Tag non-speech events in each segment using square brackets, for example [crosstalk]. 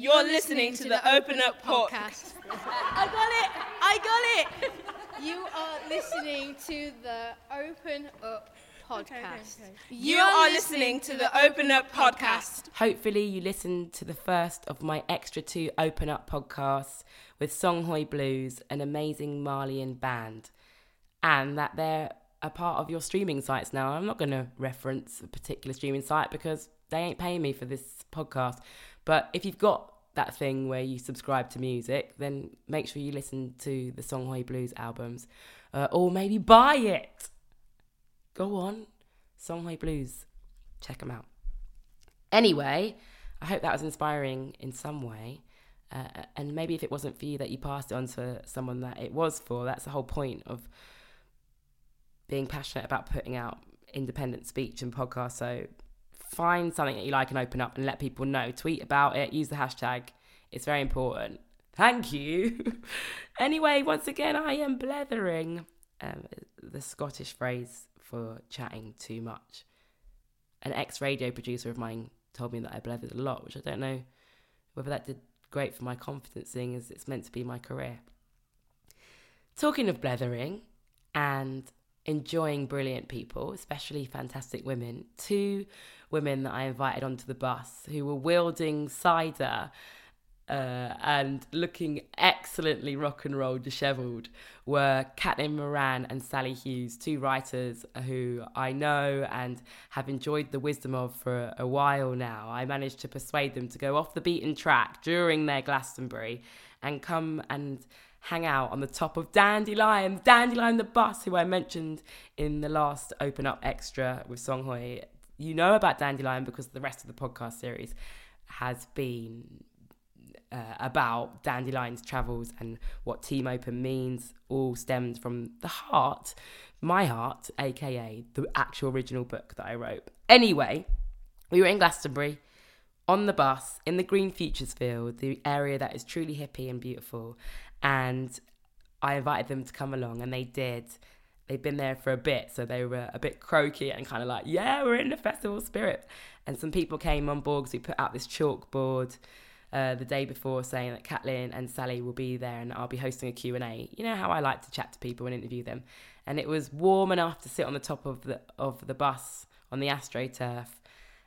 You're listening to the Open Up podcast. I got it! I got it! You are listening to the Open Up podcast. You are listening to the Open Up podcast. Hopefully, you listened to the first of my extra two Open Up podcasts with Songhoy Blues, an amazing Malian band, and that they're a part of your streaming sites now. I'm not going to reference a particular streaming site because they ain't paying me for this podcast. But if you've got that thing where you subscribe to music, then make sure you listen to the Songhoy Blues albums uh, or maybe buy it. Go on, Songhoy Blues. Check them out. Anyway, I hope that was inspiring in some way. Uh, and maybe if it wasn't for you, that you passed it on to someone that it was for. That's the whole point of being passionate about putting out independent speech and podcasts. So find something that you like and open up and let people know. Tweet about it, use the hashtag. It's very important. Thank you. [laughs] anyway, once again, I am blethering. Um, the Scottish phrase for chatting too much. An ex radio producer of mine told me that I blethered a lot, which I don't know whether that did great for my confidence, seeing as it's meant to be my career. Talking of blethering and enjoying brilliant people, especially fantastic women, two women that I invited onto the bus who were wielding cider uh, and looking excellently rock and roll dishevelled were Caitlin Moran and Sali Hughes, two writers who I know and have enjoyed the wisdom of for a while now. I managed to persuade them to go off the beaten track during their Glastonbury and come and hang out on the top of Dandelion, Dandelion the bus, who I mentioned in the last Open Up Extra with Songhoy. You know about Dandelion because the rest of the podcast series has been uh, about Dandelion's travels and what Team Open means, all stemmed from the heart, my heart, aka the actual original book that I wrote. Anyway, we were in Glastonbury on the bus in the Green Futures Field, the area that is truly hippie and beautiful. And I invited them to come along, and they did. They'd been there for a bit, so they were a bit croaky and kind of like, yeah, we're in the festival spirit. And some people came on board because we put out this chalkboard uh, the day before saying that Caitlin and Sally will be there and I'll be hosting a Q&A. You know how I like to chat to people and interview them. And it was warm enough to sit on the top of the of the bus on the AstroTurf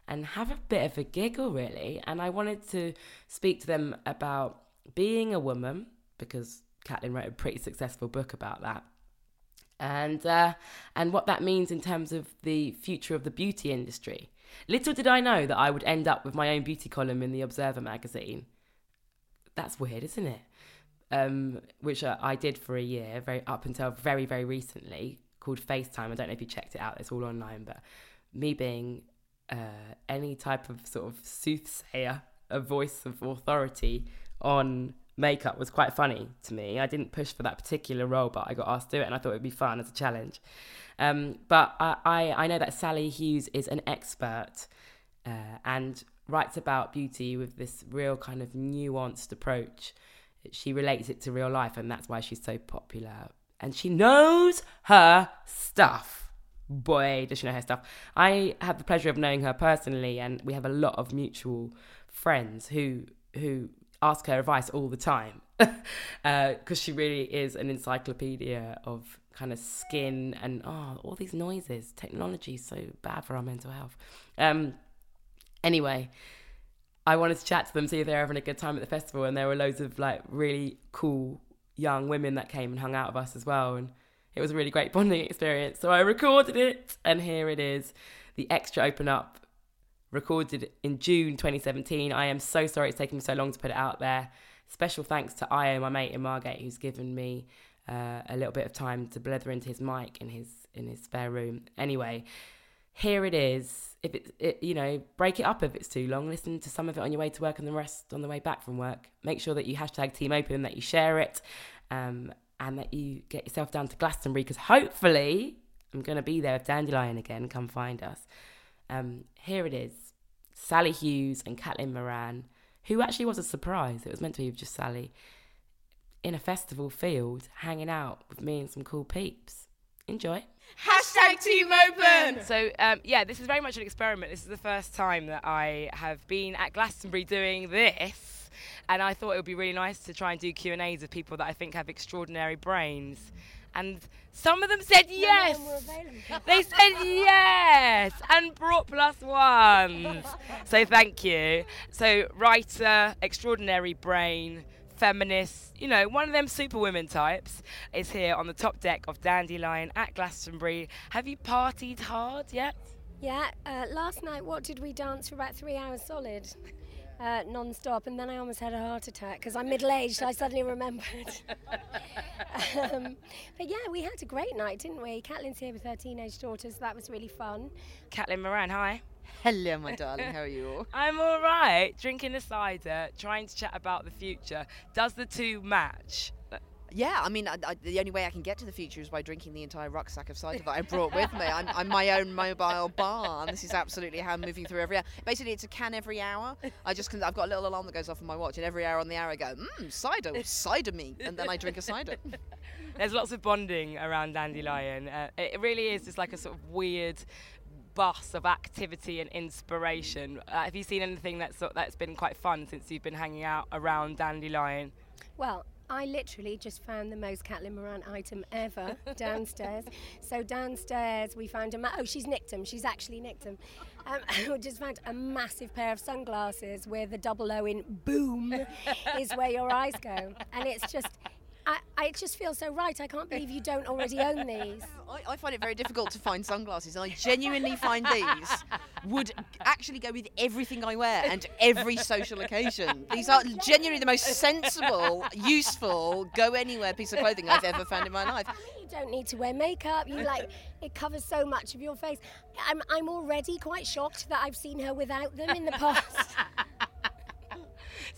and have a bit of a giggle really. And I wanted to speak to them about being a woman because Caitlin wrote a pretty successful book about that. And uh, and what that means in terms of the future of the beauty industry. Little did I know that I would end up with my own beauty column in the Observer magazine. That's weird, isn't it? Um, which uh, I did for a year, very up until very very recently, called FaceTime. I don't know if you checked it out; it's all online. But me being uh, any type of sort of soothsayer, a voice of authority on makeup was quite funny to me. I didn't push for that particular role, but I got asked to do it, and I thought it would be fun as a challenge. Um, but I, I, I know that Sali Hughes is an expert uh, and writes about beauty with this real kind of nuanced approach. She relates it to real life, and that's why she's so popular. And she knows her stuff. Boy, does she know her stuff. I have the pleasure of knowing her personally, and we have a lot of mutual friends who who ask her advice all the time because [laughs] uh, she really is an encyclopedia of kind of skin and oh all these noises technology is so bad for our mental health um anyway I wanted to chat to them, see if they were having a good time at the festival, and there were loads of like really cool young women that came and hung out with us as well, and it was a really great bonding experience. So I recorded it, and here it is, the extra open up, recorded in June 2017. I am so sorry it's taken me so long to put it out there. Special thanks to Io, my mate in Margate, who's given me uh, a little bit of time to blether into his mic in his in his spare room. Anyway, here it is. If it, it, you know, break it up if it's too long. Listen to some of it on your way to work and the rest on the way back from work. Make sure that you hashtag Team Open, that you share it, um, and that you get yourself down to Glastonbury because hopefully I'm going to be there with Dandelion again. Come find us. Um, here it is Sali Hughes and Caitlin Moran, who actually was a surprise. It was meant to be just Sali in a festival field hanging out with me and some cool peeps. Enjoy. Hashtag Team Open. So um, yeah, this is very much an experiment. This is the first time that I have been at Glastonbury doing this, and I thought it would be really nice to try and do Q and A's with people that I think have extraordinary brains. And some of them said yes. They said yes and brought plus ones. [laughs] So thank you. So writer, extraordinary brain, feminist, you know, one of them superwomen types is here on the top deck of Dandelion at Glastonbury. Have you partied hard yet? Yeah, uh, last night, what did we dance for about three hours solid? Uh, non-stop, and then I almost had a heart attack because I'm middle-aged. I suddenly remembered. [laughs] um, but yeah, we had a great night, didn't we? Caitlin's here with her teenage daughter, So that was really fun. Caitlin Moran, hi. Hello, my darling. How are you all? [laughs] I'm all right. Drinking a cider, trying to chat about the future. Does the two match? Yeah, I mean, I, I, the only way I can get to the future is by drinking the entire rucksack of cider that I brought with me. I'm, I'm my own mobile bar, and this is absolutely how I'm moving through every hour. Basically, it's a can every hour. I just can, I've got a little alarm that goes off on my watch, and every hour on the hour I go, mmm, cider, cider me, and then I drink a cider. [laughs] There's lots of bonding around Dandelion. Uh, it really is just like a sort of weird bus of activity and inspiration. Uh, have you seen anything that's that's been quite fun since you've been hanging out around Dandelion? Well, I literally just found the most Caitlin Moran item ever [laughs] downstairs. so downstairs we found a ma- oh she's nicked them. She's actually nicked them. Um, [laughs] we just found a massive pair of sunglasses where the double O in boom [laughs] is where your eyes go, and it's just. I, I just feel so right. I can't believe you don't already own these. [laughs] I, I find it very difficult to find sunglasses. I genuinely find these would actually go with everything I wear and every social occasion. These are genuinely the most sensible, useful, go anywhere piece of clothing I've ever found in my life. [laughs] You don't need to wear makeup. You like it covers so much of your face. I'm I'm already quite shocked that I've seen her without them in the past. [laughs]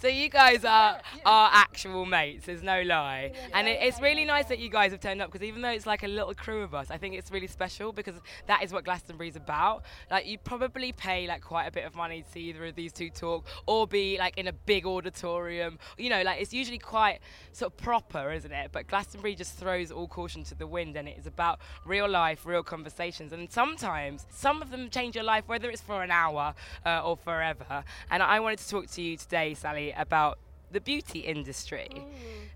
So you guys are are actual mates. There's no lie, and it, it's really nice that you guys have turned up because even though it's like a little crew of us, I think it's really special because that is what Glastonbury's about. Like you probably pay like quite a bit of money to see either of these two talk or be like in a big auditorium. You know, like it's usually quite sort of proper, isn't it? But Glastonbury just throws all caution to the wind, and it is about real life, real conversations, and sometimes some of them change your life, whether it's for an hour uh, or forever. And I wanted to talk to you today, Sali, about the beauty industry mm.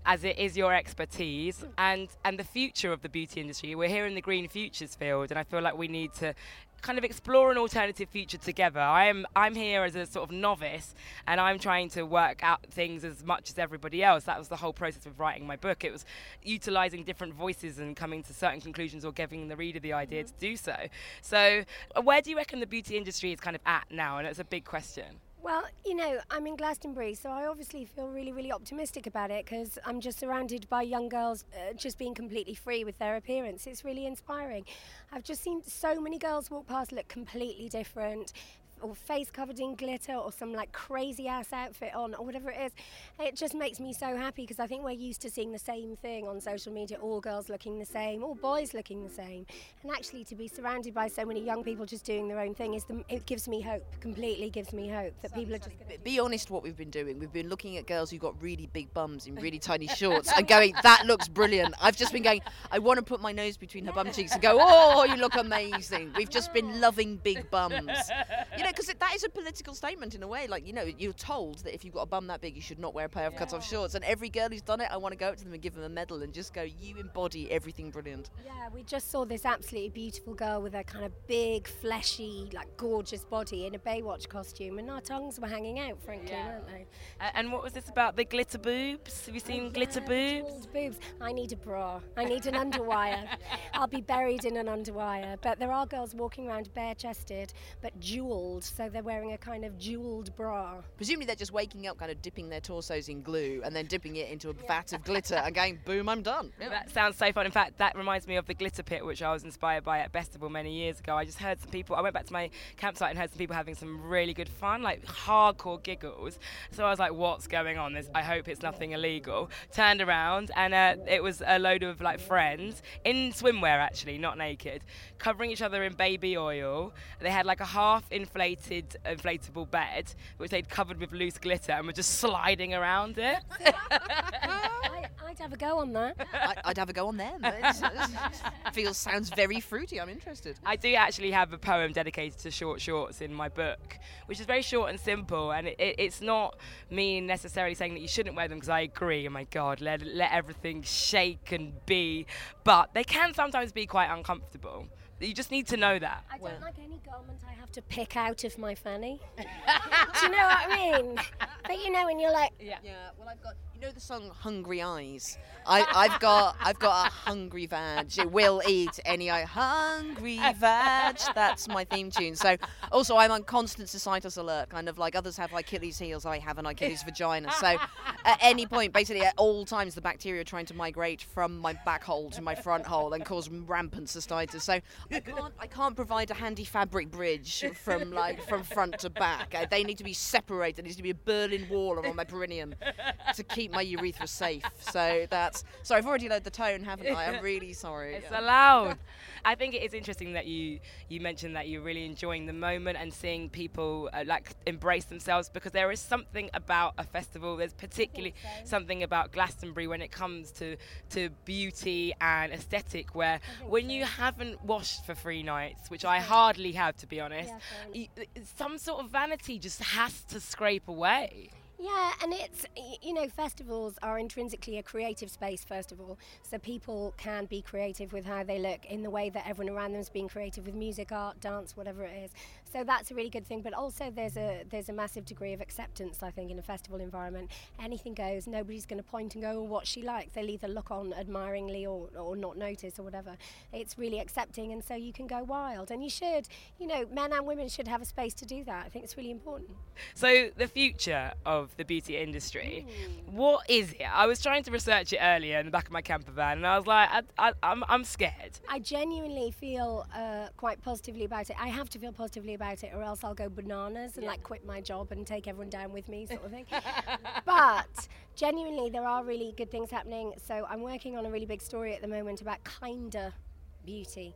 as it is your expertise mm. and and the future of the beauty industry. We're here in the green futures field and i feel like we need to kind of explore an alternative future together. I am i'm here as a sort of novice and i'm trying to work out things as much as everybody else. That was the whole process of writing my book. It was utilizing different voices and coming to certain conclusions or giving the reader the idea mm-hmm. to do so. So uh, where do you reckon the beauty industry is kind of at now? And it's a big question Well, you know, I'm in Glastonbury, so I obviously feel really, really optimistic about it because I'm just surrounded by young girls uh, just being completely free with their appearance. It's really inspiring. I've just seen so many girls walk past look completely different. Or face covered in glitter, or some like crazy ass outfit on, or whatever it is. It just makes me so happy because I think we're used to seeing the same thing on social media all girls looking the same, all boys looking the same. And actually, to be surrounded by so many young people just doing their own thing, is the, it gives me hope, completely gives me hope that people are just going to. Be honest what we've been doing. We've been looking at girls who've got really big bums in really tiny [laughs] shorts and going, that looks brilliant. I've just been going, I want to put my nose between her bum cheeks and go, oh, you look amazing. We've just been loving big bums. You know, no, because that is a political statement in a way. Like, you know, you're told that if you've got a bum that big, you should not wear a pair of cut-off shorts. And every girl who's done it, I want to go up to them and give them a medal and just go, you embody everything brilliant. Yeah, we just saw this absolutely beautiful girl with a kind of big, fleshy, like gorgeous body in a Baywatch costume, and our tongues were hanging out, frankly, weren't they? A- and what was this about? The glitter boobs? Have you oh, seen glitter Yeah, boobs? jeweled boobs. I need a bra. I need an underwire. I'll be buried in an underwire. But there are girls walking around bare chested, but jeweled, so they're wearing a kind of jeweled bra. Presumably they're just waking up, kind of dipping their torsos in glue and then dipping it into a vat of glitter and going, boom, I'm done. Yeah. That sounds so fun. In fact, that reminds me of the glitter pit, which I was inspired by at Festival many years ago. I just heard some people. I went back to my campsite and heard some people having some really good fun, like hardcore giggles. So I was like, "What's going on? This, I hope it's nothing illegal." Turned around and uh, it was a load of like friends in swimwear, actually, not naked, covering each other in baby oil. They had like a half-inflated, inflatable bed, which they'd covered with loose glitter, and were just sliding around it. [laughs] I, I'd have a go on that. I, I'd have a go on them. It's- it's- feels, sounds very fruity. I'm interested. I do actually have a poem dedicated to short shorts in my book, which is very short and simple, and it, it, it's not me necessarily saying that you shouldn't wear them because I agree. Oh my God, let let everything shake and be, but they can sometimes be quite uncomfortable. You just need to know that. I don't like any garment I have to pick out of my fanny. [laughs] Do you know what I mean? [laughs] But you know, when you're like, Yeah. Well, I've got you know the song "Hungry Eyes." I, I've got I've got a hungry vag. It will eat any eye. Hungry vag. That's my theme tune. So also I'm on constant cystitis alert. Kind of like others have Achilles heels. I have an Achilles vagina. So at any point, basically at all times, the bacteria are trying to migrate from my back hole to my front hole and cause rampant cystitis. So I can't I can't provide a handy fabric bridge from like from front to back. Uh, They need to be separated. There needs to be a Berlin Wall around my perineum to keep my urethra safe. So that's sorry. I've already lowered the tone, haven't I? I'm [laughs] really sorry. It's allowed. I think it is interesting that you you mentioned that you're really enjoying the moment and seeing people uh, like embrace themselves because there is something about a festival. There's particularly something about Glastonbury when it comes to to beauty and aesthetic. Where when you haven't washed for three nights, which I hardly have to be honest, Yeah, y- some sort of vanity just has to scrape away. Yeah, and it's, you know, festivals are intrinsically a creative space, first of all. So people can be creative with how they look in the way that everyone around them is being creative with music, art, dance, whatever it is. So that's a really good thing. But also, there's a there's a massive degree of acceptance, I think, in a festival environment. Anything goes. Nobody's going to point and go, oh, what she likes. They'll either look on admiringly or, or not notice or whatever. It's really accepting, and so you can go wild. And you should, you know, men and women should have a space to do that. I think it's really important. So the future of the beauty industry, what is it? I was trying to research it earlier in the back of my camper van, and I was like, I, I, I'm, I'm scared. I genuinely feel uh, quite positively about it. I have to feel positively about it, or else I'll go bananas and like quit my job and take everyone down with me, sort of thing. [laughs] but genuinely, there are really good things happening. So I'm working on a really big story at the moment about kinder beauty.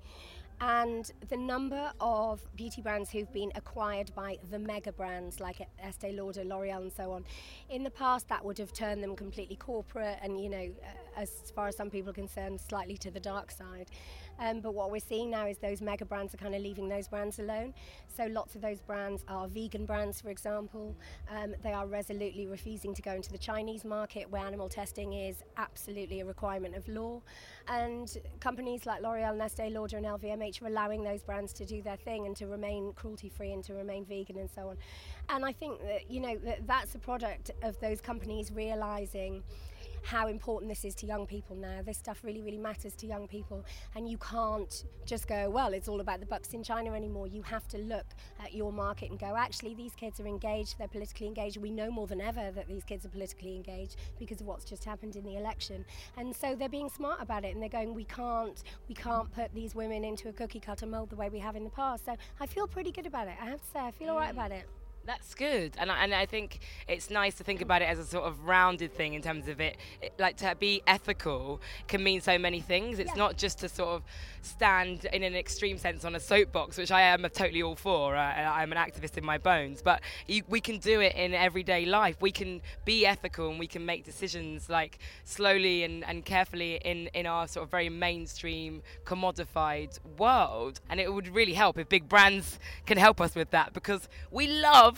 And the number of beauty brands who've been acquired by the mega brands like Estee Lauder, L'Oreal, and so on, in the past that would have turned them completely corporate and, you know, as far as some people are concerned, slightly to the dark side. Um, but what we're seeing now is those mega brands are kind of leaving those brands alone. So lots of those brands are vegan brands, for example. Um, they are resolutely refusing to go into the Chinese market where animal testing is absolutely a requirement of law. And companies like L'Oreal, Estee Lauder, and LVMH are allowing those brands to do their thing and to remain cruelty free and to remain vegan and so on. And I think that, you know, that that's a product of those companies realizing how important this is to young people now. This stuff really, really matters to young people. And you can't just go, well, it's all about the bucks in China anymore. You have to look at your market and go, actually, these kids are engaged, they're politically engaged. We know more than ever that these kids are politically engaged because of what's just happened in the election. And so they're being smart about it and they're going, we can't, we can't put these women into a cookie cutter mold the way we have in the past. So I feel pretty good about it. I have to say, I feel all right about mm. it. That's good, and I, and I think it's nice to think about it as a sort of rounded thing in terms of it, it like to be ethical can mean so many things. It's not just to sort of stand in an extreme sense on a soapbox, which I am totally all for. Uh, I'm an activist in my bones, but you, we can do it in everyday life. We can be ethical and we can make decisions like slowly and, and carefully in in our sort of very mainstream commodified world, and it would really help if big brands can help us with that because we love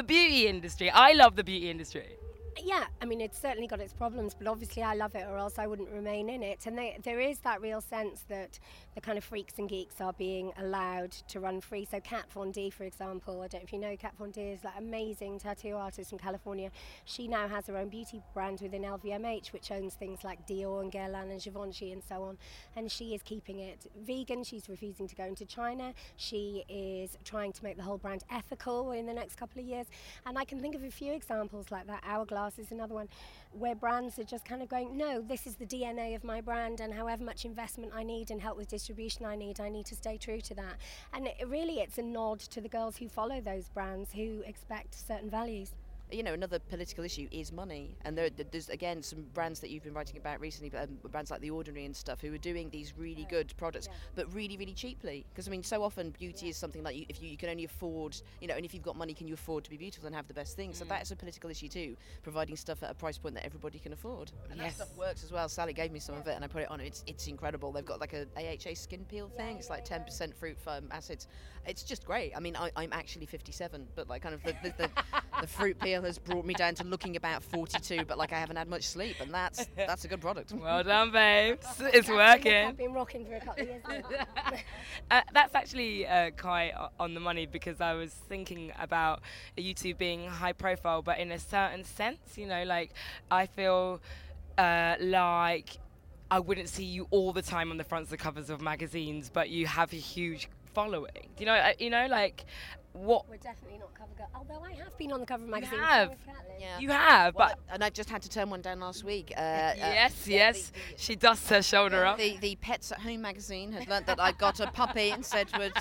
the beauty industry. I love the beauty industry. Yeah, I mean, it's certainly got its problems, but obviously I love it, or else I wouldn't remain in it. And they, there is that real sense that the kind of freaks and geeks are being allowed to run free. So Kat Von D, for example, I don't know if you know Kat Von D is that amazing tattoo artist from California. She now has her own beauty brand within LVMH, which owns things like Dior and Guerlain and Givenchy and so on. And she is keeping it vegan. She's refusing to go into China. She is trying to make the whole brand ethical in the next couple of years. And I can think of a few examples like that. Hourglass is another one where brands are just kind of going, no, this is the DNA of my brand, and however much investment I need and help with distribution I need, I need to stay true to that. And it, really, it's a nod to the girls who follow those brands who expect certain values you know, another political issue is money. And there, there's again some brands that you've been writing about recently, um, brands like The Ordinary and stuff, who are doing these really good products, yeah. but really, really cheaply. Because I mean, so often beauty yeah. is something that you, if you, you, can only afford, you know, and if you've got money, can you afford to be beautiful and have the best things? Mm. So that's a political issue too, providing stuff at a price point that everybody can afford. And yes. that stuff works as well. Sali gave me some of it, and I put it on. It's it's incredible. They've got like a AHA skin peel thing. it's like 10% fruit um, acids. It's just great. I mean, I, am actually 57, but like kind of the, the, the, the fruit [laughs] peel has brought me down to looking about 42, but like I haven't had much sleep, and that's that's a good product. Well done, babes. It's working. I've been rocking for a couple of years [laughs] uh, that's actually uh, quite on the money because I was thinking about YouTube being high profile, but in a certain sense, you know, like I feel uh, like I wouldn't see you all the time on the fronts of the covers of magazines, but you have a huge following. Do you know? You know, like what? We're definitely not cover girl. Although I have been on the cover of magazines. You have. Yeah. You have, well, but and I just had to turn one down last week. Uh, yes, [laughs] uh, yes. The, the, she dusts her shoulder up. The, the Pets at Home magazine had learnt that I got a puppy and said would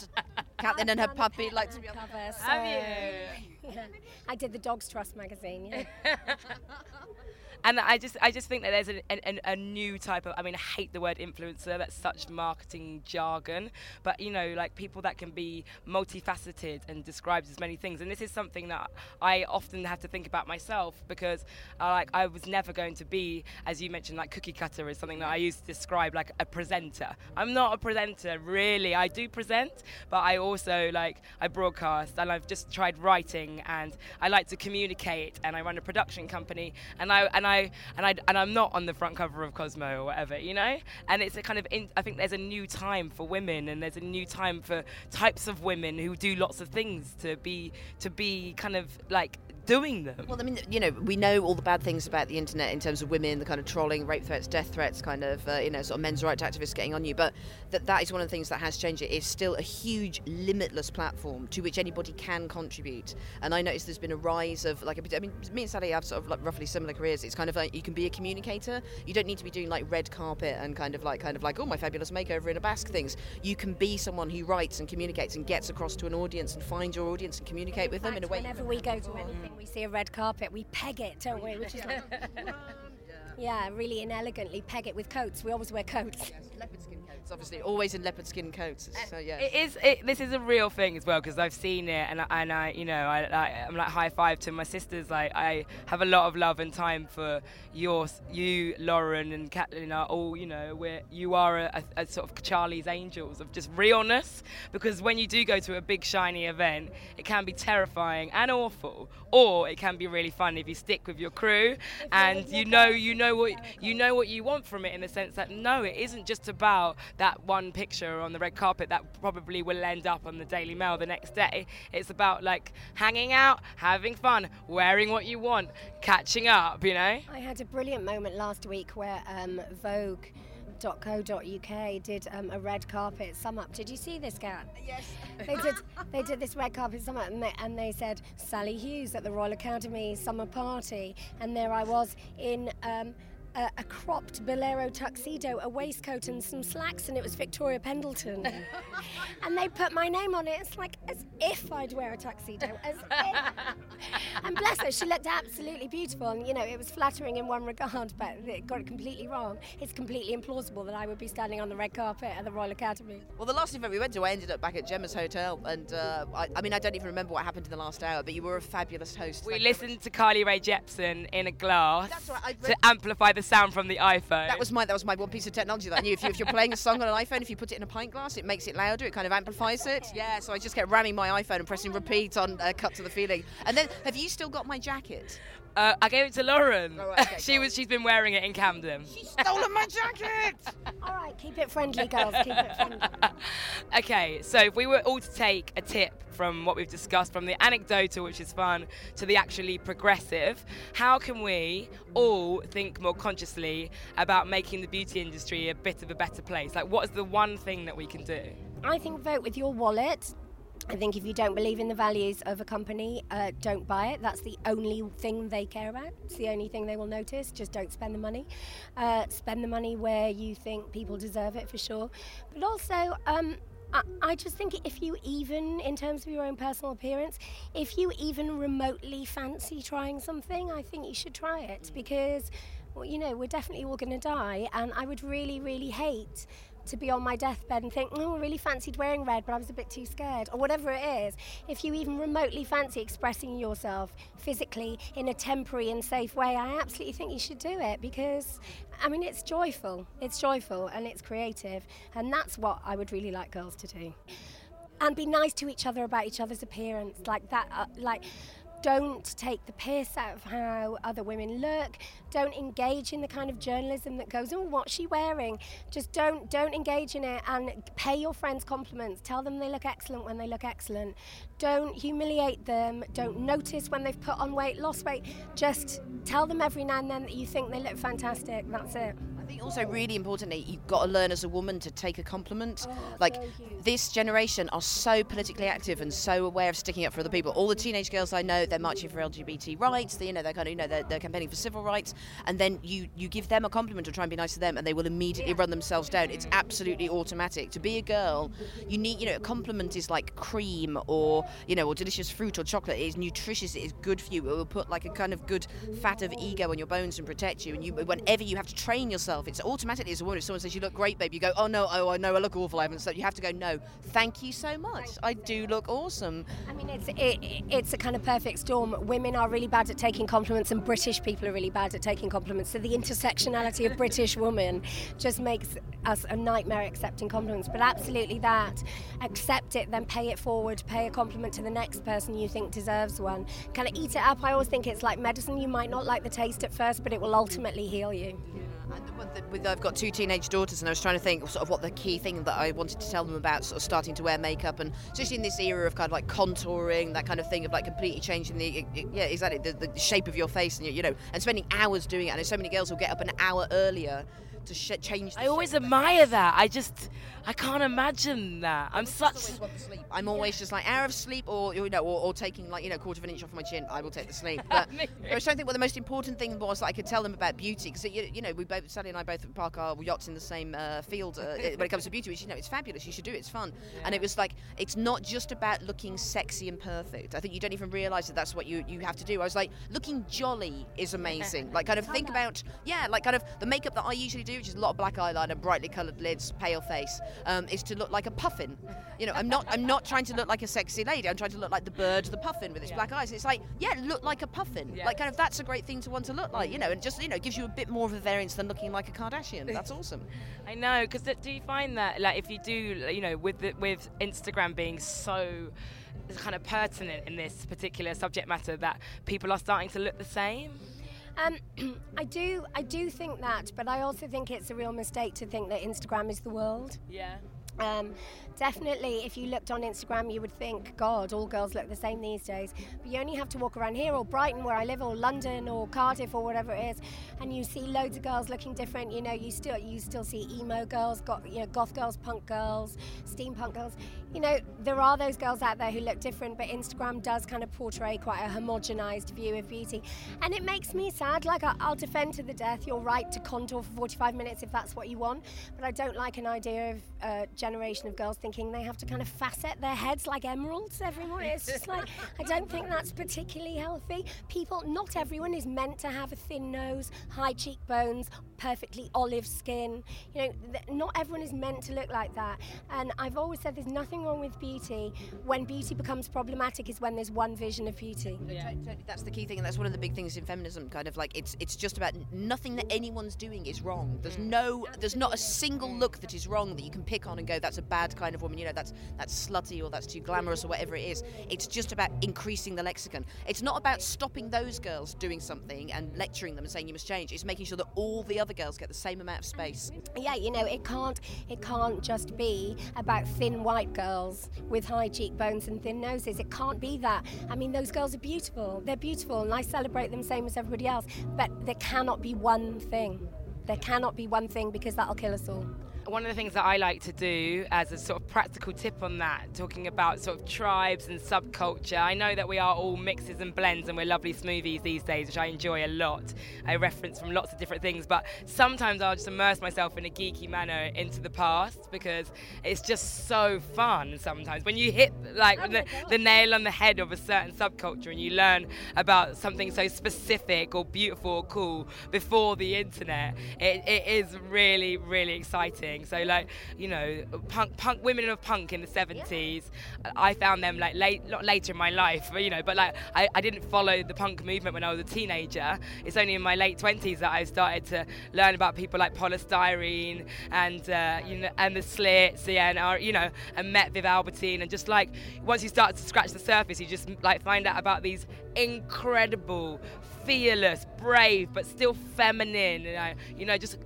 Kathleen and her puppy like to be on the cover. So have you? Yeah. [laughs] I did the Dogs Trust magazine. Yeah. [laughs] and I just I just think that there's a, a, a, new type of I mean I hate the word influencer that's such marketing jargon but you know like people that can be multifaceted and describes as many things. And this is something that I often have to think about myself because I, like I was never going to be as you mentioned like cookie cutter is something that I used to describe like a presenter. I'm not a presenter really. I do present but I also like I broadcast and I've just tried writing and I like to communicate and I run a production company and I and I and I and I'm not on the front cover of Cosmo or whatever, you know. And it's a kind of in, I think there's a new time for women, and there's a new time for types of women who do lots of things to be to be kind of like doing them. Well, I mean, you know, we know all the bad things about the internet in terms of women, the kind of trolling, rape threats, death threats, kind of, uh, you know, sort of men's rights activists getting on you. But that that is one of the things that has changed. It is still a huge, limitless platform to which anybody can contribute. And I noticed there's been a rise of like, I mean, me and Sali have sort of like roughly similar careers. It's kind of like you can be a communicator. You don't need to be doing like red carpet and kind of like kind of like oh my fabulous makeover in a basque things. You can be someone who writes and communicates and gets across to an audience and find your audience and communicate with them in a way. Whenever we go to anything, we see a red carpet we peg it, don't we? Which is like, [laughs] yeah, really inelegantly peg it with coats. We always wear coats. Yes, leopard skin coats, obviously, always in leopard skin coats. Uh, so yeah, it is. It, this is a real thing as well because I've seen it, and I, and I, you know, I, I, am like high five to my sisters. Like I have a lot of love and time for your, you, Lauren, and Kathleen are all, you know, where you are a, a, a sort of Charlie's Angels of just realness. Because when you do go to a big shiny event, it can be terrifying and awful, or it can be really fun if you stick with your crew and you know, you know what you know what you want from it in the sense that no, it isn't just about that one picture on the red carpet that probably will end up on the Daily Mail the next day. It's about like hanging out, having fun, wearing what you want, catching up. You know. I had a brilliant moment last week where um, Vogue .co.uk did um, a red carpet sum up. Did you see this, Kat? Yes. they did. [laughs] They did this red carpet sum up, and they, and they said Sali Hughes at the Royal Academy summer party, and there I was in. Um, a, a cropped bolero tuxedo, a waistcoat, and some slacks, and it was Victoria Pendleton. [laughs] and they put my name on it. It's like as if I'd wear a tuxedo, as if. and bless her, she looked absolutely beautiful, and you know it was flattering in one regard, but it got it completely wrong. It's completely implausible that I would be standing on the red carpet at the Royal Academy. Well, the last event we went to, I ended up back at Gemma's Hotel, and uh, I, I mean, I don't even remember what happened in the last hour, but you were a fabulous host. We Thank you. listened to Carly Rae Jepsen in a glass That's right, I to amplify the sound from the iPhone. That was my that was my one piece of technology that I knew. If, you, if you're playing a song on an iPhone, if you put it in a pint glass, it makes it louder. It kind of amplifies it. Yeah. So I just kept ramming my iPhone and pressing repeat on uh, "Cut to the Feeling." And then, have you still got my jacket? Uh, I gave it to Lauren. Oh, right, okay, [laughs] she was. She's been wearing it in Camden. She stole my jacket. [laughs] All right, keep it friendly, girls. Keep it friendly. [laughs] okay, so if we were all to take a tip from what we've discussed, from the anecdotal, which is fun, to the actually progressive, how can we all think more consciously about making the beauty industry a bit of a better place? Like, what is the one thing that we can do? I think vote with your wallet. I think if you don't believe in the values of a company, uh, don't buy it. That's the only thing they care about. It's the only thing they will notice. Just don't spend the money. Uh, spend the money where you think people deserve it for sure. But also, um, I, I just think if you even, in terms of your own personal appearance, if you even remotely fancy trying something, I think you should try it because, well, you know, we're definitely all going to die, and I would really, really hate to be on my deathbed and think, oh, I really fancied wearing red, but I was a bit too scared, or whatever it is. If you even remotely fancy expressing yourself physically in a temporary and safe way, I absolutely think you should do it because, I mean, it's joyful. It's joyful and it's creative, and that's what I would really like girls to do. And be nice to each other about each other's appearance, like that, uh, like don't take the piss out of how other women look don't engage in the kind of journalism that goes oh what's she wearing just don't don't engage in it and pay your friends compliments tell them they look excellent when they look excellent don't humiliate them don't notice when they've put on weight lost weight just tell them every now and then that you think they look fantastic that's it I think also really importantly, you've got to learn as a woman to take a compliment. Oh, like so this generation are so politically active and so aware of sticking up for other people. All the teenage girls I know, they're marching for LGBT rights. They, you know, they're kind of, you know, they're, they're campaigning for civil rights. And then you you give them a compliment or try and be nice to them, and they will immediately run themselves down. It's absolutely automatic. To be a girl, you need, you know, a compliment is like cream or you know, or delicious fruit or chocolate. It is nutritious. It is good for you. It will put like a kind of good fat of ego on your bones and protect you. And you, whenever you have to train yourself, it's automatically as a woman. If someone says you look great, babe, you go, oh no, oh I know I look awful. I haven't. So you have to go, no, thank you so much. I do look awesome. I mean, it's it, it's a kind of perfect storm. Women are really bad at taking compliments, and British people are really bad at taking compliments. So the intersectionality of British women just makes us a nightmare accepting compliments. But absolutely that, accept it, then pay it forward, pay a compliment to the next person you think deserves one. Kind of eat it up. I always think it's like medicine. You might not like the taste at first, but it will ultimately heal you. And I've got two teenage daughters, and I was trying to think sort of what the key thing that I wanted to tell them about, sort of starting to wear makeup, and especially in this era of kind of like contouring, that kind of thing of like completely changing the yeah, exactly the, the shape of your face, and you, know, and spending hours doing it. And so many girls will get up an hour earlier to sh- change. The I always shape of their admire that. I just, I can't imagine that. I'm such. always want the sleep. I'm always just like hour of sleep, or you know, or, or taking like you know quarter of an inch off my chin. I will take the sleep. [laughs] But I was trying to think what the most important thing was that I could tell them about beauty because you, you know we both Sali and I both park our yachts in the same uh, field uh, when it comes to beauty. Which you know it's fabulous. You should do it. It's fun. And it was like it's not just about looking sexy and perfect. I think you don't even realise that that's what you you have to do. I was like looking jolly is [laughs] amazing. like kind of think about yeah, like kind of the makeup that I usually do, which is a lot of black eyeliner, brightly coloured lids, pale face, um, is to look like a puffin. You know, I'm not I'm not trying to look like a sexy lady. I'm trying to look like the bird, the puffin with its black eyes. It's like yeah, look like a puffin. Yeah. Like kind of that's a great thing to want to look like. You know, and just you know gives you a bit more of a variance than looking like a Kardashian. [laughs] That's awesome. I know, because do you find that, like, if you do, you know, with the, with Instagram being so kind of pertinent in this particular subject matter, that people are starting to look the same? Um, [clears throat] I do, I do think that, but I also think it's a real mistake to think that Instagram is the world. Yeah. Um, definitely, if you looked on Instagram, you would think, God, all girls look the same these days. But you only have to walk around here, or Brighton, where I live, or London, or Cardiff, or whatever it is, and you see loads of girls looking different. You know, you still you still see emo girls, got you know, goth girls, punk girls, steampunk girls. You know, there are those girls out there who look different, but Instagram does kind of portray quite a homogenized view of beauty, and it makes me sad. Like I'll defend to the death your right to contour for 45 minutes if that's what you want, but I don't like an idea of a generation of girls thinking they have to kind of facet their heads like emeralds every morning. It's just like, I don't think that's particularly healthy. People, not everyone is meant to have a thin nose, high cheekbones, perfectly olive skin. You know, not everyone is meant to look like that. And I've always said there's nothing wrong with beauty. When beauty becomes problematic is when there's one vision of beauty. Yeah. That's the key thing, and that's one of the big things in feminism. Kind of like it's it's just about nothing that anyone's doing is wrong. There's mm. no, there's not a single look that is wrong that you can pick on and go, that's a bad kind of woman. You know, that's that's slutty or that's too glamorous or whatever it is. It's just about increasing the lexicon. It's not about stopping those girls doing something and lecturing them and saying you must change. It's making sure that all the other girls get the same amount of space. Yeah, you know, it can't it can't just be about thin white girls with high cheekbones and thin noses. It can't be that. I mean, those girls are beautiful. They're beautiful, and I celebrate them same as everybody else. But there cannot be one thing. There cannot be one thing because that'll kill us all. One of the things that I like to do as a sort of practical tip on that, talking about sort of tribes and subculture, I know that we are all mixes and blends and we're lovely smoothies these days, which I enjoy a lot. I reference from lots of different things, but sometimes I'll just immerse myself in a geeky manner into the past because it's just so fun sometimes. When you hit like oh the, the nail on the head of a certain subculture and you learn about something so specific or beautiful or cool before the internet, it, it is really, really exciting. So like, you know, punk, punk women of punk in the 70s, I found them like late, not later in my life, but, you know, but like I, I didn't follow the punk movement when I was a teenager. It's only in my late 20s that I started to learn about people like Poly Styrene and uh, you know and the slits, yeah, and uh, you know, and met Viv Albertine, and just like once you start to scratch the surface, you just like find out about these incredible, fearless, brave, but still feminine, you know, you know just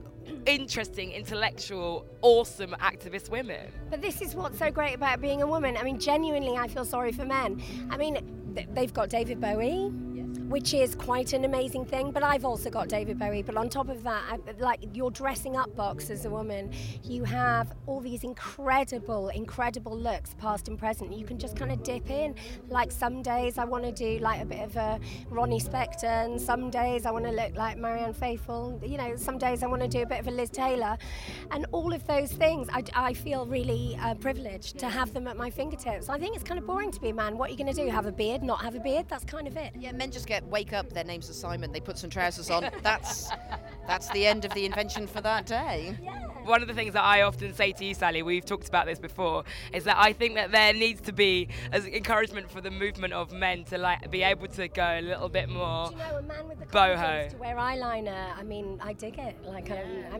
interesting, intellectual, awesome activist women. But this is what's so great about being a woman. I mean, genuinely, I feel sorry for men. I mean, they've got David Bowie. Which is quite an amazing thing, but I've also got David Bowie. But on top of that, I, like your dressing up box as a woman, you have all these incredible, incredible looks, past and present. You can just kind of dip in. Like some days I want to do like a bit of a Ronnie Spector, and some days I want to look like Marianne Faithfull. You know, some days I want to do a bit of a Liz Taylor, and all of those things, I, I feel really uh, privileged to have them at my fingertips. I think it's kind of boring to be a man. What are you going to do? Have a beard? Not have a beard? That's kind of it. Yeah, men just get wake up. Their names are Simon. They put some trousers on. That's that's the end of the invention for that day. One of the things that I often say to you, Sali, we've talked about this before, is that I think that there needs to be as encouragement for the movement of men to like be able to go a little bit more Do you know, a man with the boho. confidence to wear eyeliner. I mean, I dig it. Like, um, I'm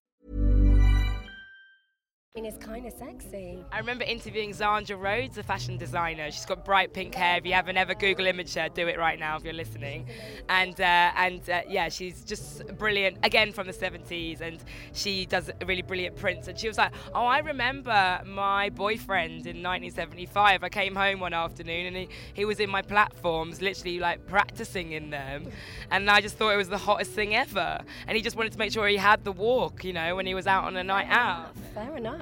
I mean, it's kind of sexy. I remember interviewing Zandra Rhodes, a fashion designer. She's got bright pink hair. If you haven't ever Google image her, do it right now if you're listening. And uh, and uh, yeah, she's just brilliant. Again from the 70s, and she does really brilliant prints. And she was like, "Oh, I remember my boyfriend in 1975. I came home one afternoon, and he, he was in my platforms, literally like practicing in them. And I just thought it was the hottest thing ever. And he just wanted to make sure he had the walk, you know, when he was out on a night out. Fair enough.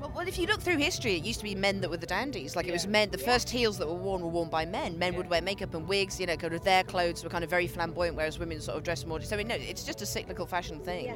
Well, well, if you look through history, it used to be men that were the dandies. Like it was men. The first heels that were worn were worn by men. Men would wear makeup and wigs. You know, kind of their clothes were kind of very flamboyant, whereas women sort of dressed more. So I mean, no, it's just a cyclical fashion thing.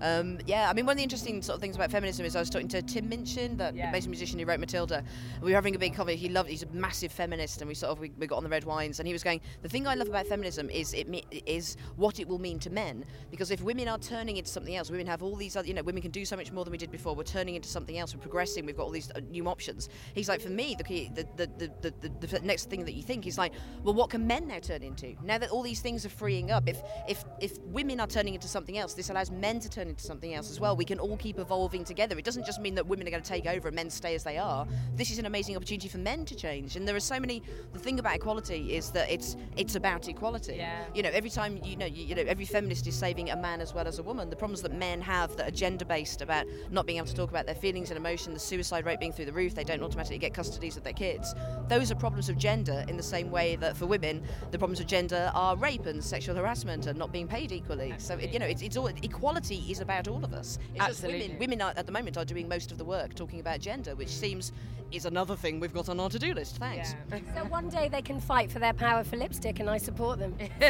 Yeah. Um, yeah, I mean, one of the interesting sort of things about feminism is I was talking to Tim Minchin, the Yeah. amazing musician who wrote Matilda. We were having a big coffee. He loved. He's a massive feminist, and we sort of we, we got on the red wines, and he was going. The thing I love about feminism is it me- is what it will mean to men, because if women are turning into something else, women have all these other. You know, women can do so much more than we did before. We're turning into something else. We're progressing. We've got all these uh, new options. He's like, for me, the key, the the, the, the, the the next thing that you think is like, well, what can men now turn into? Now that all these things are freeing up, if if if women are turning into something else, this allows men to turn into something else as well. We can all keep evolving together. It doesn't just mean that women are going to take over and men stay as they are. This is an amazing opportunity for men to change. And there are so many. The thing about equality is that it's it's about equality. Yeah. You know, every time you know, you, you know, every feminist is saving a man as well as a woman. The problems that men have that are gender based about not being able to talk about their feelings and emotion, the suicide rate being through the roof, they don't automatically get custodies of their kids. Those are problems of gender in the same way that for women, the problems of gender are rape and sexual harassment and not being paid equally. So it, you know, it's, it's all equality is about all of us. It's just Absolutely. women. Women are, at the moment are doing most of the work talking about gender, which seems is another thing we've got on our to-do list. Thanks. So one day they can fight for their power for lipstick, and I support them. [laughs]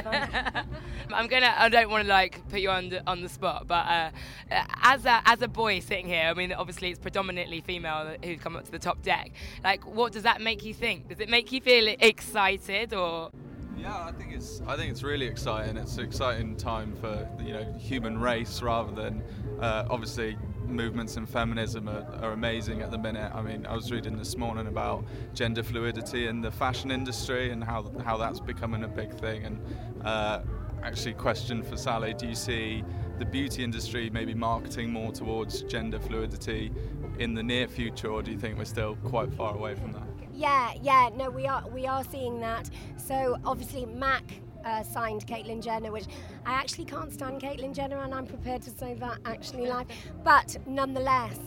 I'm gonna. I don't want to like put you on the, on the spot, but uh, uh, as a as a boy sitting here, I mean, obviously it's predominantly female who've come up to the top deck. Like, what does that make you think? Does it make you feel excited or? Yeah, I think it's I think it's really exciting. It's an exciting time for you know human race rather than uh, obviously movements in feminism are, are amazing at the minute. I mean, I was reading this morning about gender fluidity in the fashion industry and how how that's becoming a big thing. And uh, actually, question for Sali: Do you see the beauty industry maybe marketing more towards gender fluidity in the near future, or do you think we're still quite far away from that? Yeah, yeah, no, we are we are seeing that. So obviously Mac uh, signed Caitlyn Jenner, which I actually can't stand Caitlyn Jenner, and I'm prepared to say that actually live. [laughs] But nonetheless,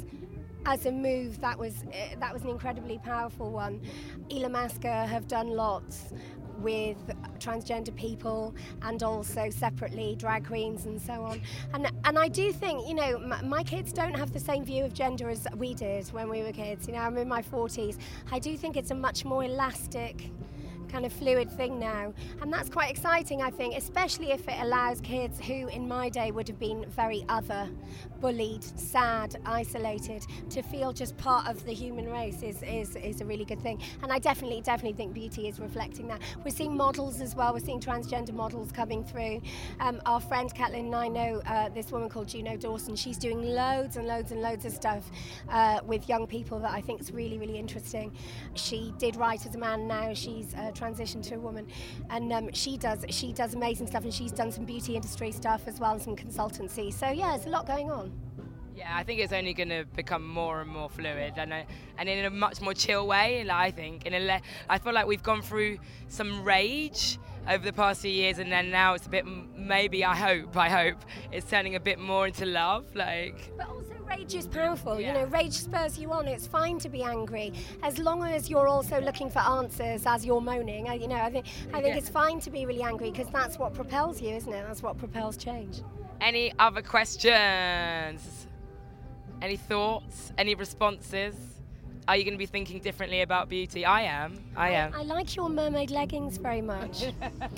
as a move, that was uh, that was an incredibly powerful one. Illamasqua have done lots with transgender people and also separately drag queens and so on. And and I do think you know m- my kids don't have the same view of gender as we did when we were kids. You know, I'm in my 40s. I do think it's a much more elastic kind of fluid thing now. And that's quite exciting, I think, especially if it allows kids who in my day would have been very other, bullied, sad, isolated, to feel just part of the human race is, is, is a really good thing. And I definitely, definitely think beauty is reflecting that. We're seeing models as well, we're seeing transgender models coming through. Um, our friend Caitlin and I know uh, this woman called Juno Dawson. She's doing loads and loads and loads of stuff uh, with young people that I think is really, really interesting. She did write as a man, now she's uh, transitioned to a woman, and um, she does she does amazing stuff, and she's done some beauty industry stuff as well and some consultancy. So yeah, there's a lot going on. Yeah, I think it's only going to become more and more fluid, and uh, and in a much more chill way. like, I think, in a le- I feel like we've gone through some rage over the past few years, and then now it's a bit. Maybe I hope, I hope it's turning a bit more into love. Like, But also rage is powerful. You know, rage spurs you on. It's fine to be angry as long as you're also looking for answers as you're moaning. I, you know, I think I think Yeah. it's fine to be really angry because that's what propels you, isn't it? That's what propels change. any other questions? Any thoughts? Any responses? Are you going to be thinking differently about beauty? I am. I am. I like your mermaid leggings very much. [laughs]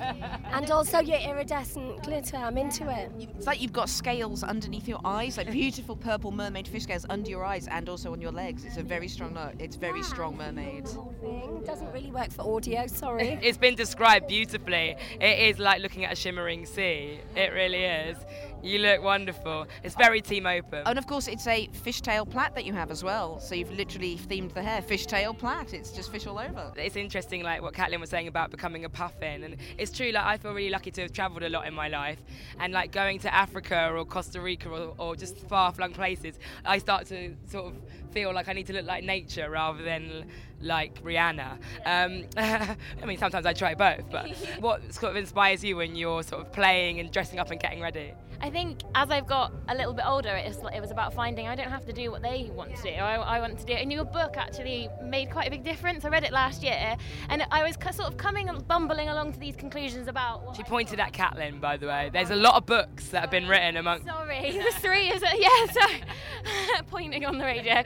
and also your iridescent glitter. I'm into it. It's like you've got scales underneath your eyes, like beautiful purple mermaid fish scales under your eyes and also on your legs. It's a very strong look. It's very strong mermaid. Thing. Doesn't really work for audio, sorry. [laughs] It's been described beautifully. It is like looking at a shimmering sea. It really is. You look wonderful. It's very team open. And of course, it's a fishtail plait that you have as well. So you've literally themed the hair fishtail plait. It's just fish all over. It's interesting, like what Caitlin was saying about becoming a puffin, and it's true. Like I feel really lucky to have travelled a lot in my life, and like going to Africa or Costa Rica or, or just far-flung places, I start to sort of feel like I need to look like nature rather than like Rihanna. Um, [laughs] I mean, sometimes I try both, but [laughs] what sort of inspires you when you're sort of playing and dressing up and getting ready? I think as I've got a little bit older, it was, it was about finding I don't have to do what they want to do. I, I want to do it. And your book actually made quite a big difference. I read it last year, and I was sort of coming and bumbling along to these conclusions about. she pointed at Caitlin, by the way. There's a lot of books that have been written among. Sorry, [laughs] the three is it? yeah. Sorry, [laughs] pointing on the radio.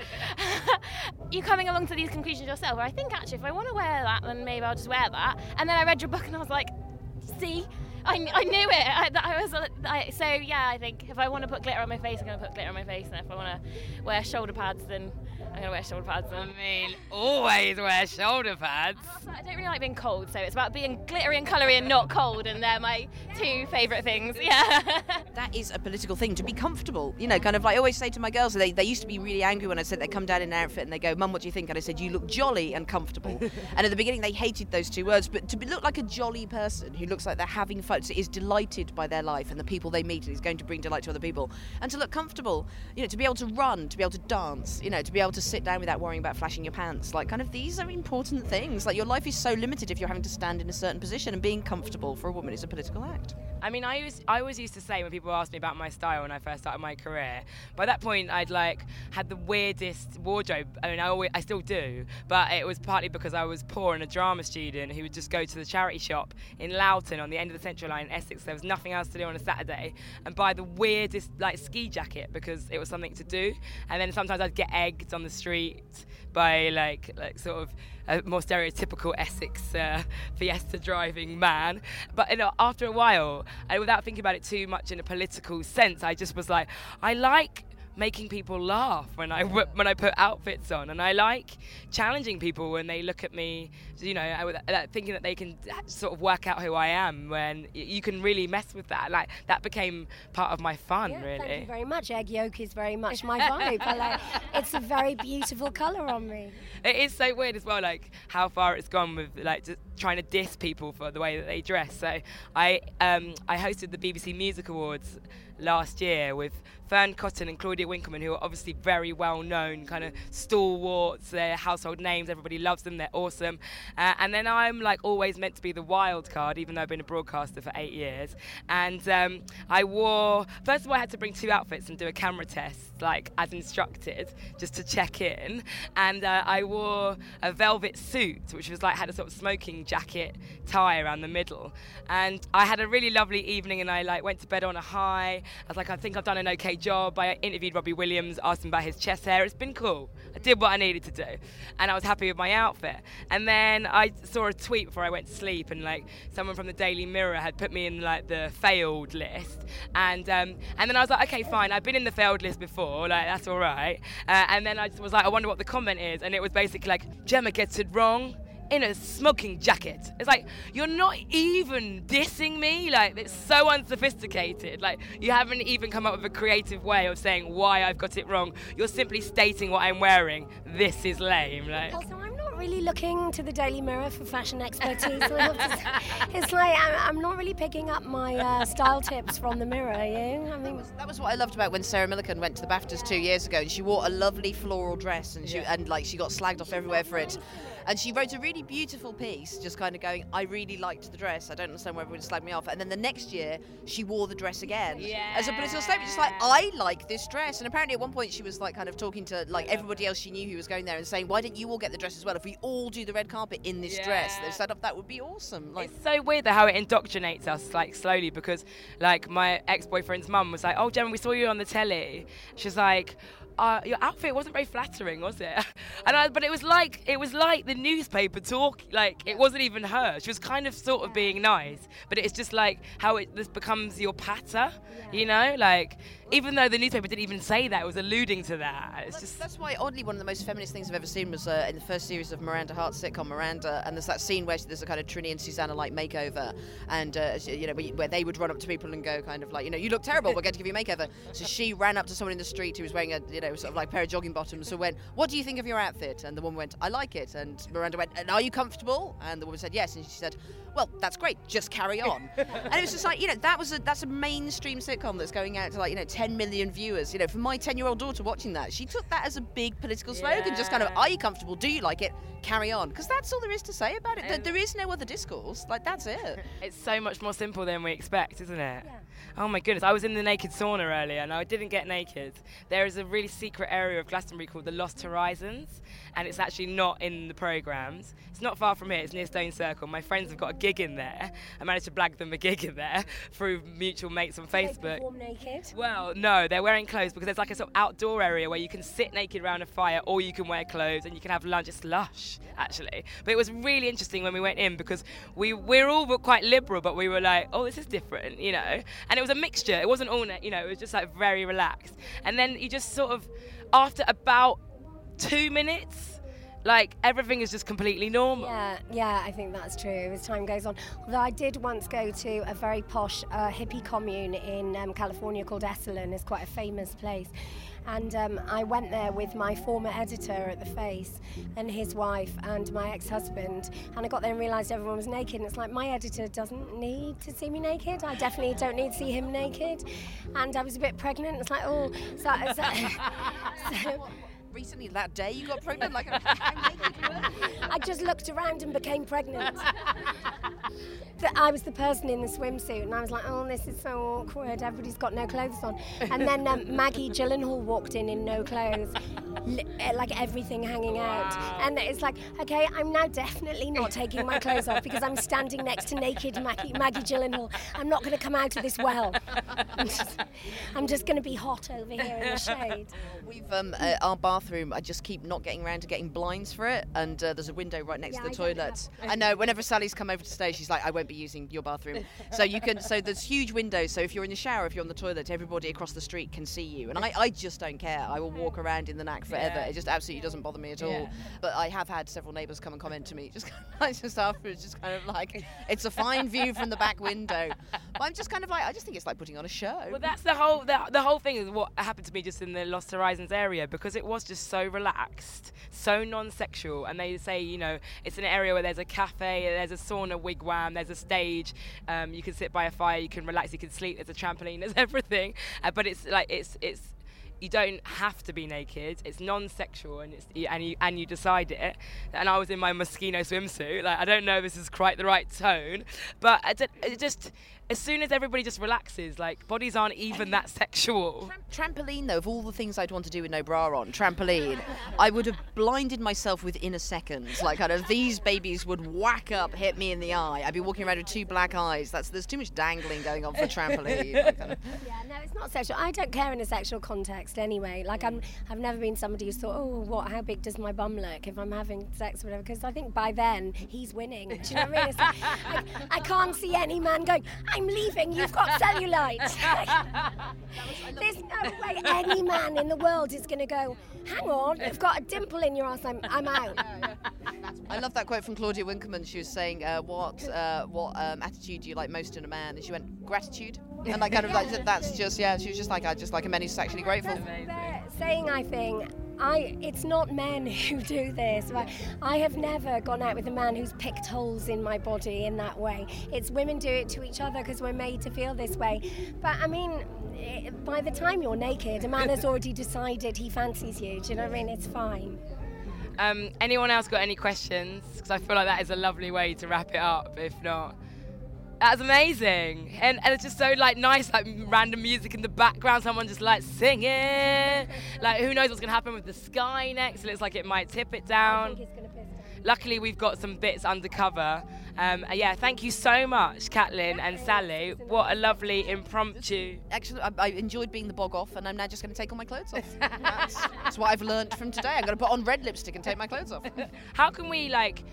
[laughs] You're coming along to these conclusions yourself. Where I think actually, if I want to wear that, then maybe I'll just wear that. And then I read your book, and I was like, see. I, I knew it. I, I was uh, I, so yeah. I think if I want to put glitter on my face, I'm going to put glitter on my face, and if I want to wear shoulder pads, then I'm going to wear shoulder pads. I mean, always wear shoulder pads. I don't really like being cold, so it's about being glittery and coloury and not cold, and they're my two favourite things. Yeah. [laughs] that is a political thing to be comfortable. You know, kind of like I always say to my girls, they, they used to be really angry when I said they come down in an outfit and they go, Mum, what do you think? And I said, You look jolly and comfortable. [laughs] and at the beginning, they hated those two words, but to be, look like a jolly person who looks like they're having fun, is delighted by their life and the people they meet and is going to bring delight to other people, and to look comfortable, you know, to be able to run, to be able to dance, you know, to be able to sit down without worrying about flashing your pants. Like, kind of these are important things. Like, your life is so limited if you're having to stand in a certain position, and being comfortable for a woman is a political act. I mean, I was I always used to say when people asked me about my style when I first started my career. By that point, I'd like had the weirdest wardrobe. I mean, I always, I still do, but it was partly because I was poor and a drama student who would just go to the charity shop in Loughton on the end of the Central Line in Essex. There was nothing else to do on a Saturday, and buy the weirdest like ski jacket because it was something to do. And then sometimes I'd get egged on the street by like like sort of a more stereotypical Essex uh, Fiesta driving man. But you know, after a while, and without thinking about it too much in a political sense, I just was like, I like making people laugh when I when I put outfits on, and I like challenging people when they look at me, you know, uh, thinking that they can sort of work out who I am. When you can really mess with that, like that became part of my fun. Yeah, really. Thank you very much. Egg yolk is very much my [laughs] vibe. I like, it's a very beautiful colour on me. It is so weird as well, like how far it's gone with like just trying to diss people for the way that they dress. So I um, I hosted the BBC Music Awards last year with Fearne Cotton and Claudia Winkleman, who are obviously very well known, kind of stalwarts, they're household names, everybody loves them, they're awesome. Uh, and then I'm like always meant to be the wild card, even though I've been a broadcaster for eight years. And um, I wore, first of all, I had to bring two outfits and do a camera test, like as instructed, just to check in. And uh, I wore a velvet suit, which was like, had a sort of smoking jacket tie around the middle. And I had a really lovely evening and I like went to bed on a high. I was like, I think I've done an okay job. I interviewed Robbie Williams, asked him about his chest hair. It's been cool. I did what I needed to do, and I was happy with my outfit. And then I saw a tweet before I went to sleep, and like someone from the Daily Mirror had put me in like the failed list, and um, and then I was like, okay, fine. I've been in the failed list before, like that's all right. Uh, and then I was like, I wonder what the comment is, and it was basically like Gemma gets it wrong in a smoking jacket. It's like you're not even dissing me. Like it's so unsophisticated. Like you haven't even come up with a creative way of saying why I've got it wrong. You're simply stating what I'm wearing. This is lame. Like. Also, I'm not really looking to the Daily Mirror for fashion expertise. it's like I'm, not really picking up my uh, style tips from the Mirror. Are you? I mean, that was what I loved about when Sarah Millican went to the BAFTAs two years ago, and she wore a lovely floral dress, and she yeah. and like she got slagged off everywhere for it. And she wrote a really beautiful piece, just kind of going, I really liked the dress. I don't understand why everyone slagged me off. And then the next year, she wore the dress again yeah. as a political statement. Just like, I like this dress. And apparently, at one point, she was like kind of talking to like everybody else she knew who was going there and saying, Why didn't you all get the dress as well? If we all do the red carpet in this yeah. dress, they set up oh, that would be awesome. Like, it's so weird how it indoctrinates us like slowly because like my ex-boyfriend's mum was like, "Oh, Gemma, we saw you on the telly." She's like uh, your outfit wasn't very flattering, was it? [laughs] and I, but it was like it was like the newspaper talk. Like it wasn't even her. She was kind of sort of being nice, but it's just like how it this becomes your patter, you know? Like even though the newspaper didn't even say that, it was alluding to that. It's just That's why, oddly, one of the most feminist things I've ever seen was uh, in the first series of Miranda Hart's sitcom Miranda, and there's that scene where there's a kind of Trinny and Susannah like makeover, and uh, you know where- they would run up to people and go kind of like, you know, you look terrible, we're going to give you a makeover. So [laughs] she ran up to someone in the street who was wearing a you know sort of like pair of jogging bottoms, so went, "What do you think of your outfit?" And the woman went, "I like it," and Miranda went, "And are you comfortable?" And the woman said, "Yes," and she said. Well, that's great. Just carry on. [laughs] and it was just like, you know, that was a that's a mainstream sitcom that's going out to like, you know, 10 million viewers. You know, for my 10-year-old daughter watching that, she took that as a big political slogan. Just kind of, are you comfortable? Do you like it? Carry on. Because that's all there is to say about it. There- there is no other discourse. Like that's it. [laughs] It's so much more simple than we expect, isn't it? Oh my goodness. I was in the naked sauna earlier and I didn't get naked. There is a really secret area of Glastonbury called the Lost Horizons, and it's actually not in the programmes. It's not far from here, it's near Stone Circle. My friends have got a gig in there. I managed to blag them a gig in there [laughs] through mutual mates on Facebook. Well, no, they're wearing clothes because there's like a sort of outdoor area where you can sit naked around a fire or you can wear clothes and you can have lunch. It's lush, actually. But it was really interesting when we went in because we, we're all quite liberal, but we were like, oh, this is different, you know? And it was a mixture. It wasn't all, you know, it was just like very relaxed. And then you just sort of, after about two minutes, like everything is just completely normal. Yeah, yeah, I think that's true as time goes on. Although I did once go to a very posh uh, hippie commune in um, California called Esalen. It's quite a famous place. And um, I went there with my former editor at The Face and his wife and my ex husband. And I got there and realised everyone was naked. And it's like, my editor doesn't need to see me naked. I definitely don't need to see him naked. And I was a bit pregnant. It's like, oh, so. so, [laughs] so Recently, that day, you got pregnant. Like, I just looked around and became pregnant. That I was the person in the swimsuit, and I was like, "Oh, this is so awkward. Everybody's got no clothes on." And then um, Maggie Gyllenhaal walked in in no clothes, eh, like everything hanging out. And it's like, okay, I'm now definitely not taking my clothes off because I'm standing next to naked Maggie, Maggie Gyllenhaal. I'm not going to come out of this well. I'm just, just going to be hot over here in the shade. We've um, uh, our bathroom. I just keep not getting around to getting blinds for it, and uh, there's a window right next Yeah, to the I toilet. I know. Whenever Sali's come over to stay, she's like, "I won't be using your bathroom." so you can. So there's huge windows. So if you're in the shower, if you're on the toilet, everybody across the street can see you. And I, I just don't care. I will walk around in the knack forever. Yeah. It just absolutely doesn't bother me at all. Yeah. But I have had several neighbours come and comment to me just [laughs] like just afterwards, just kind of like, "It's a fine view from the back window." But I'm just kind of like, I just think it's like putting on a show. Well, that's the whole the, the whole thing is what happened to me just in the Lost Horizons area because it was just so relaxed, so non-sexual, and they say you know it's an area where there's a cafe, there's a sauna wigwam, there's a stage, um, you can sit by a fire, you can relax, you can sleep, there's a trampoline, [laughs] there's everything, uh, but it's like it's it's you don't have to be naked. It's non-sexual, and it's and you and you decide it. And I was in my Moschino swimsuit. Like I don't know, if this is quite the right tone, but it just as soon as everybody just relaxes, like bodies aren't even that sexual. Trampoline, though, of all the things I'd want to do with no bra on, trampoline, I would have blinded myself within a second. Like, kind of, these babies would whack up, hit me in the eye. I'd be walking around with two black eyes. That's There's too much dangling going on for trampoline. [laughs] Like, kind of- Yeah, no, it's not sexual. I don't care in a sexual context anyway. Like I'm, I've never been somebody who's thought, oh, what? How big does my bum look if I'm having sex or whatever? Because I think by then he's winning. Do you know what I mean? It's like, I, I can't see any man going, I'm leaving. You've got cellulite. [laughs] There's no way any man in the world is going to go. Hang on, you've got a dimple in your ass. I'm, I'm out. [laughs] I love that quote from Claudia Winkleman. She was saying, uh, "What uh, what um, attitude do you like most in a man?" And she went, "Gratitude." And like kind of like that's just yeah. She was just like I just like a man who's sexually grateful. Saying I think I it's not men [laughs] who do this. Right? I have never gone out with a man who's picked holes in my body in that way. It's women do it to each other because we're made to feel this way. But I mean, eh, by the time you're naked, a man has [laughs] already decided he fancies you. Do you know what I mean? It's fine. Um, anyone else got any questions? Because I feel like that is a lovely way to wrap it up. If not. That's amazing, and and it's just so like nice, like random music in the background. Someone just like singing. Like who knows what's gonna happen with the sky next? It looks like it might tip it down. luckily we've got some bits undercover. Um, yeah, thank you so much, Caitlin and Sali. What a lovely impromptu. Actually, I, I enjoyed being the bog off, and I'm now just going to take all my clothes off. that's, that's what I've learned from today. I'm going to put on red lipstick and take my clothes off. [laughs] How can we like?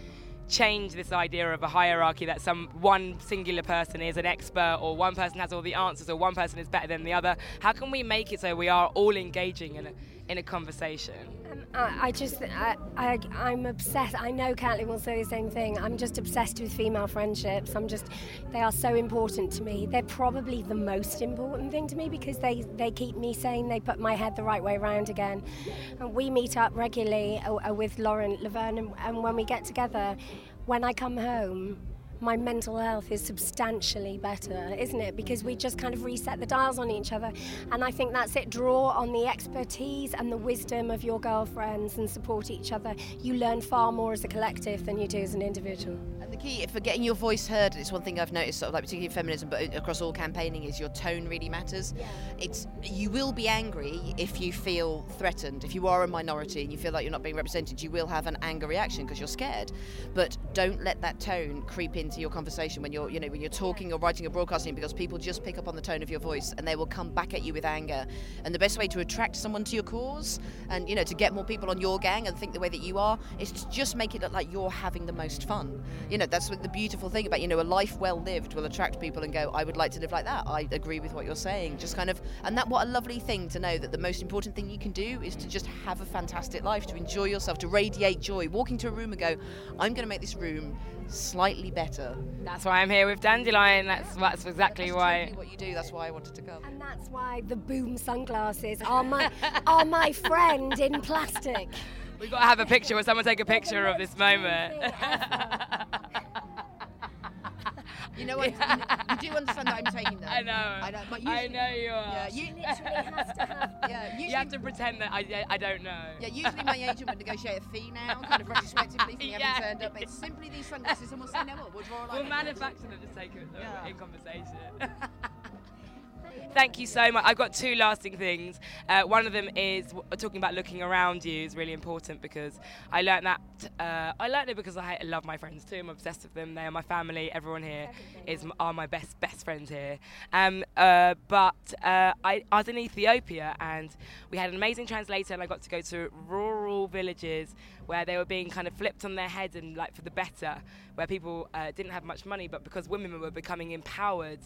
Change this idea of a hierarchy that some one singular person is an expert or one person has all the answers or one person is better than the other? How can we make it so we are all engaging in a, in a conversation? Um, I, I, just I, I I'm obsessed. I know Caitlin will say the same thing. I'm just obsessed with female friendships. I'm just they are so important to me. They're probably the most important thing to me because they they keep me sane. They put my head the right way around again. And we meet up regularly uh with Lauren Laverne. And, and when we get together when I come home, my mental health is substantially better, isn't it? Because we just kind of reset the dials on each other. And I think that's it. Draw on the expertise and the wisdom of your girlfriends and support each other. You learn far more as a collective than you do as an individual. And the key for getting your voice heard, it's one thing I've noticed, sort of like particularly in feminism, but across all campaigning, is your tone really matters. Yeah. It's you will be angry if you feel threatened. If you are a minority and you feel like you're not being represented, you will have an anger reaction because you're scared. But don't let that tone creep into your conversation when you're, you know, when you're talking or writing or broadcasting, because people just pick up on the tone of your voice and they will come back at you with anger. And the best way to attract someone to your cause and you know to get more people on your gang and think the way that you are is to just make it look like you're having the most fun. You know, that's the beautiful thing about you know a life well lived will attract people and go, I would like to live like that. I agree with what you're saying. Just kind of, and that what a lovely thing to know that the most important thing you can do is to just have a fantastic life, to enjoy yourself, to radiate joy. Walking to a room and go, I'm going to make this room slightly better. That's why I'm here with Dandelion. That's that's exactly that's why. Totally what you do. That's why I wanted to come. And that's why the boom sunglasses are my are my [laughs] friend in plastic. We've got to have a picture. Will someone take a picture of this moment? [laughs] You know [laughs] what? Yeah. You, do understand that I'm taking them. [laughs] I know. I know. But usually, I know you are. Yeah, you literally have to have. [laughs] Yeah, usually, you have to pretend that I, I don't know. Yeah, usually my agent would negotiate a fee now, kind of retrospectively, you yeah. haven't turned up. It's simply these sunglasses, and we'll say no more. We'll draw a line. We'll manufacture them, just take it yeah. in conversation. Thank you so much. I've got two lasting things. Uh, one of them is w- talking about looking around you is really important because I learned that. Uh, I learned it because I love my friends too. I'm obsessed with them. They are my family. Everyone here is are my best best friends here. Um, uh, but uh, I, I was in Ethiopia and we had an amazing translator, and I got to go to rural villages where they were being kind of flipped on their head and like for the better, where people uh, didn't have much money, but because women were becoming empowered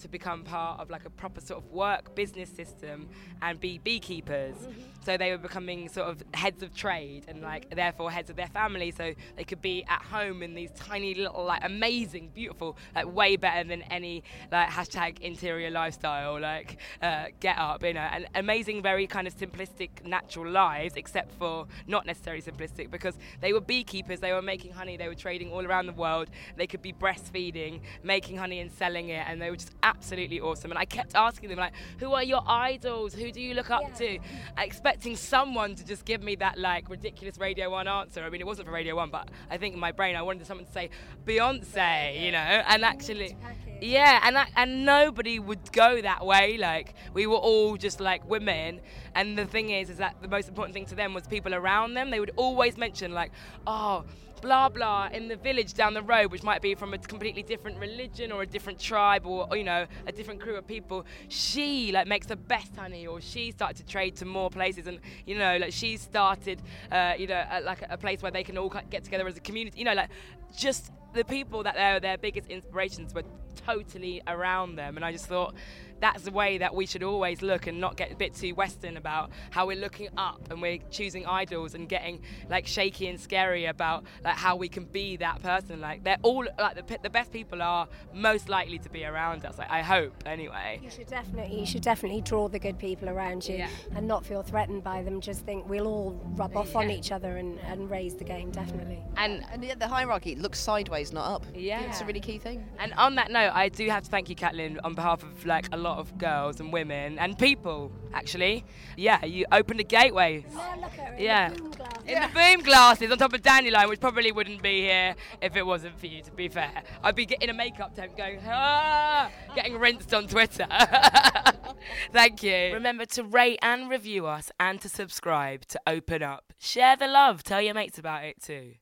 to become part of like a proper sort of work business system and be beekeepers. Mm-hmm. So they were becoming sort of heads of trade and like therefore heads of their family. So they could be at home in these tiny little like amazing, beautiful, like way better than any like hashtag interior lifestyle like uh, get up, you know, and amazing, very kind of simplistic, natural lives, except for not necessarily simplistic because they were beekeepers. They were making honey. They were trading all around the world. They could be breastfeeding, making honey and selling it, and they were just absolutely awesome. And I kept asking them, like, who are your idols? Who do you look up yeah. to? Expecting someone to just give me that, like, ridiculous Radio 1 answer. I mean, it wasn't for Radio 1, but I think in my brain I wanted someone to say Beyonce, you know? And actually, yeah, and, I, and nobody would go that way. Like, we were all just like women. And the thing is, is that the most important thing to them was people around them. They would always mention, like, oh, blah blah in the village down the road, which might be from a completely different religion or a different tribe or, you know a different crew of people. She like makes the best honey, or she started to trade to more places, and you know like she started uh, you know like a place where they can all get together as a community. You know like just the people that are their biggest inspirations were totally around them, and I just thought that's the way that we should always look and not get a bit too Western about how we're looking up and we're choosing idols and getting like shaky and scary about like how we can be that person. Like they're all like the, the best people are most likely to be around us. Like, I hope anyway. You should definitely you should definitely draw the good people around you yeah. and not feel threatened by them. Just think we'll all rub off yeah. on each other and, and raise the game definitely. And and the hierarchy looks sideways, not up. Yeah, it's a really key thing. And on that note, I do have to thank you, Caitlin, on behalf of like a lot lot of girls and women and people, actually. Yeah, you opened the gateway. Look at her in yeah. the boom glasses. In the boom glasses on top of Dandelion, which probably wouldn't be here if it wasn't for you, to be fair. I'd be getting a makeup tent going, ah, getting rinsed on Twitter. [laughs] Thank you. Remember to rate and review us and to subscribe to Open Up. Share the love. Tell your mates about it too.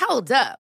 Hold up.